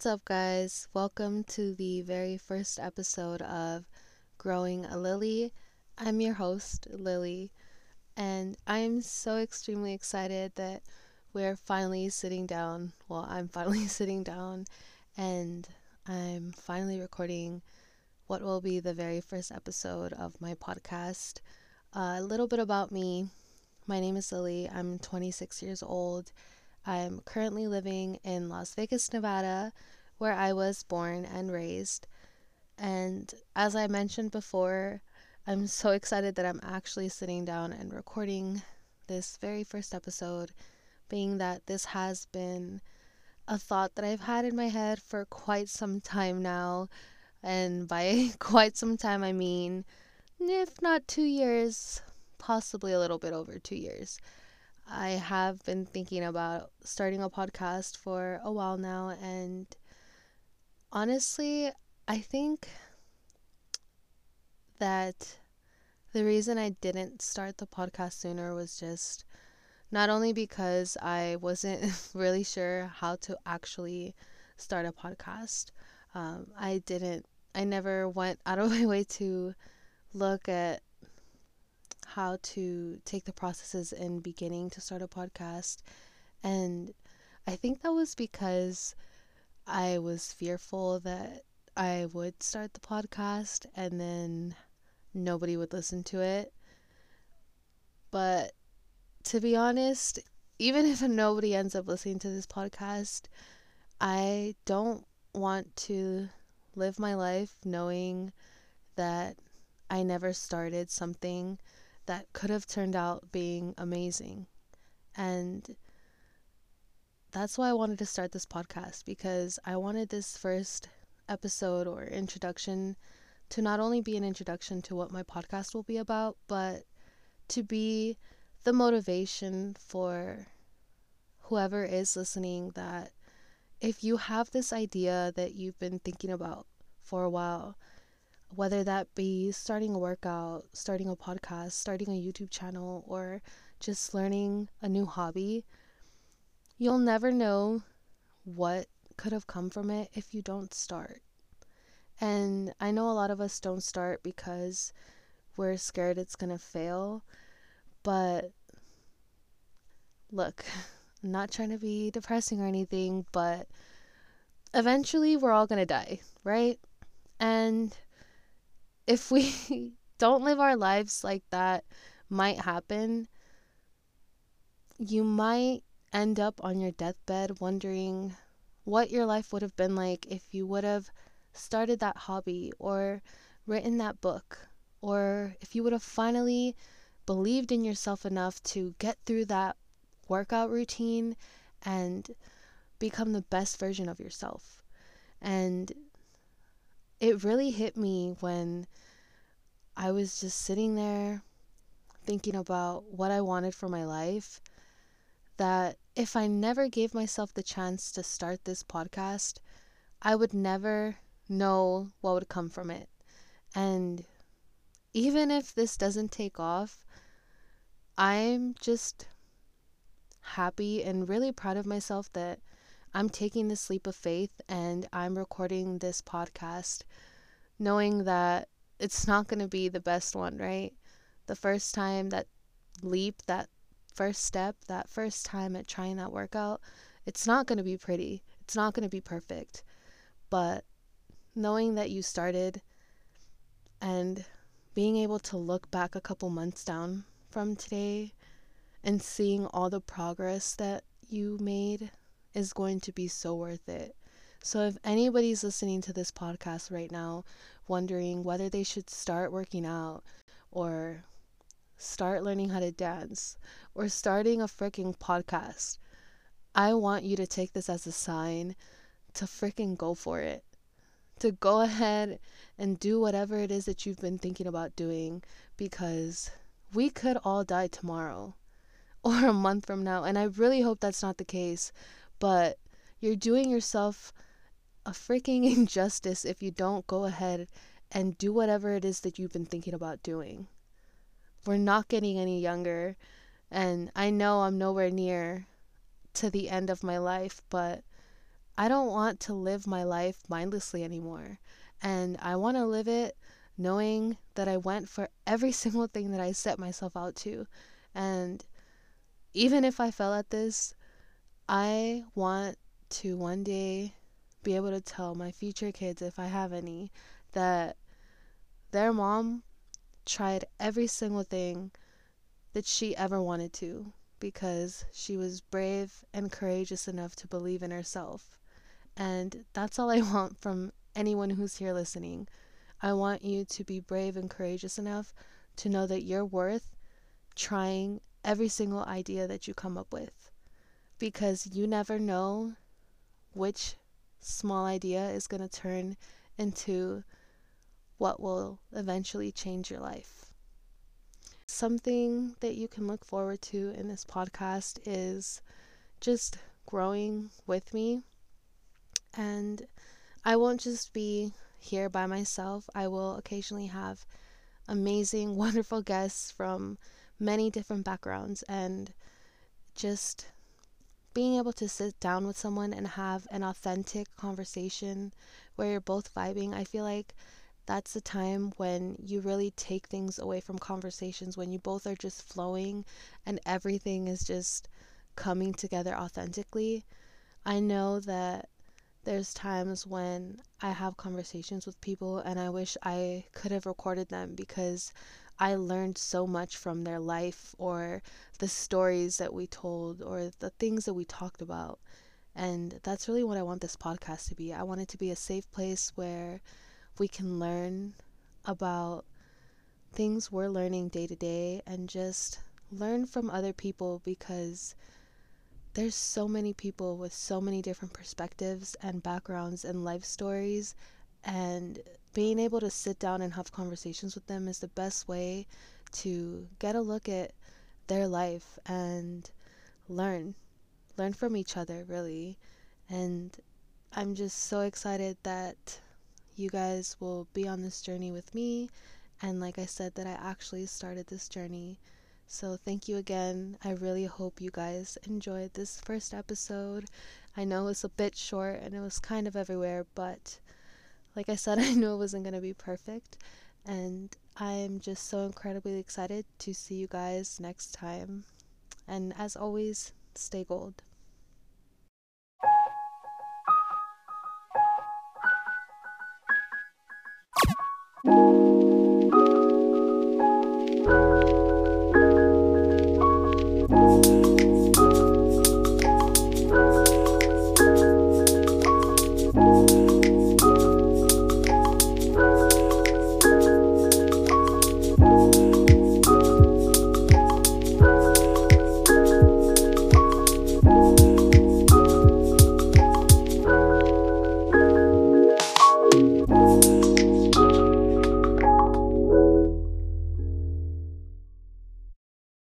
What's up, guys? Welcome to the very first episode of Growing a Lily. I'm your host, Lily, and I am so extremely excited that we're finally sitting down. Well, I'm finally sitting down and I'm finally recording what will be the very first episode of my podcast. Uh, a little bit about me. My name is Lily. I'm 26 years old I'm currently living in Las Vegas, Nevada, where I was born and raised. And as I mentioned before, I'm so excited that I'm actually sitting down and recording this very first episode, being that this has been a thought that I've had in my head for quite some time now. And by quite some time, I mean, if not two years, possibly a little bit over two years. I have been thinking about starting a podcast for a while now, and honestly, I think that the reason I didn't start the podcast sooner was just not only because I wasn't really sure how to actually start a podcast. Um, I didn't, I never went out of my way to look at how to take the processes in beginning to start a podcast. And I think that was because I was fearful that I would start the podcast and then nobody would listen to it. But to be honest, even if nobody ends up listening to this podcast, I don't want to live my life knowing that I never started something that could have turned out being amazing. And that's why I wanted to start this podcast because I wanted this first episode or introduction to not only be an introduction to what my podcast will be about, but to be the motivation for whoever is listening that if you have this idea that you've been thinking about for a while whether that be starting a workout, starting a podcast, starting a YouTube channel, or just learning a new hobby, you'll never know what could have come from it if you don't start. And I know a lot of us don't start because we're scared it's going to fail, but look, I'm not trying to be depressing or anything, but eventually we're all going to die, right? And if we don't live our lives like that might happen, you might end up on your deathbed wondering what your life would have been like if you would have started that hobby or written that book, or if you would have finally believed in yourself enough to get through that workout routine and become the best version of yourself. And it really hit me when I was just sitting there thinking about what I wanted for my life. That if I never gave myself the chance to start this podcast, I would never know what would come from it. And even if this doesn't take off, I'm just happy and really proud of myself that I'm taking this leap of faith and I'm recording this podcast knowing that it's not going to be the best one, right? The first time that leap, that first step, that first time at trying that workout, it's not going to be pretty. It's not going to be perfect. But knowing that you started and being able to look back a couple months down from today and seeing all the progress that you made is going to be so worth it. So, if anybody's listening to this podcast right now, wondering whether they should start working out or start learning how to dance or starting a freaking podcast, I want you to take this as a sign to freaking go for it. To go ahead and do whatever it is that you've been thinking about doing because we could all die tomorrow or a month from now. And I really hope that's not the case. But you're doing yourself a freaking injustice if you don't go ahead and do whatever it is that you've been thinking about doing. We're not getting any younger, and I know I'm nowhere near to the end of my life, but I don't want to live my life mindlessly anymore. And I want to live it knowing that I went for every single thing that I set myself out to. And even if I fell at this, I want to one day be able to tell my future kids, if I have any, that their mom tried every single thing that she ever wanted to because she was brave and courageous enough to believe in herself. And that's all I want from anyone who's here listening. I want you to be brave and courageous enough to know that you're worth trying every single idea that you come up with because you never know which small idea is going to turn into what will eventually change your life. Something that you can look forward to in this podcast is just growing with me. And I won't just be here by myself, I will occasionally have amazing, wonderful guests from many different backgrounds and just being able to sit down with someone and have an authentic conversation where you're both vibing, I feel like that's the time when you really take things away from conversations, when you both are just flowing and everything is just coming together authentically. I know that there's times when I have conversations with people and I wish I could have recorded them because I learned so much from their life or the stories that we told or the things that we talked about. And that's really what I want this podcast to be. I want it to be a safe place where we can learn about things we're learning day to day and just learn from other people because there's so many people with so many different perspectives and backgrounds and life stories and being able to sit down and have conversations with them is the best way to get a look at their life and learn learn from each other really. And i'm just so excited that you guys will be on this journey with me. And like i said that i actually started this journey. So thank you again. I really hope you guys enjoyed this first episode. I know it's a bit short and it was kind of everywhere but like I said, I knew it wasn't going to be perfect. And I'm just so incredibly excited to see you guys next time. And as always, stay gold.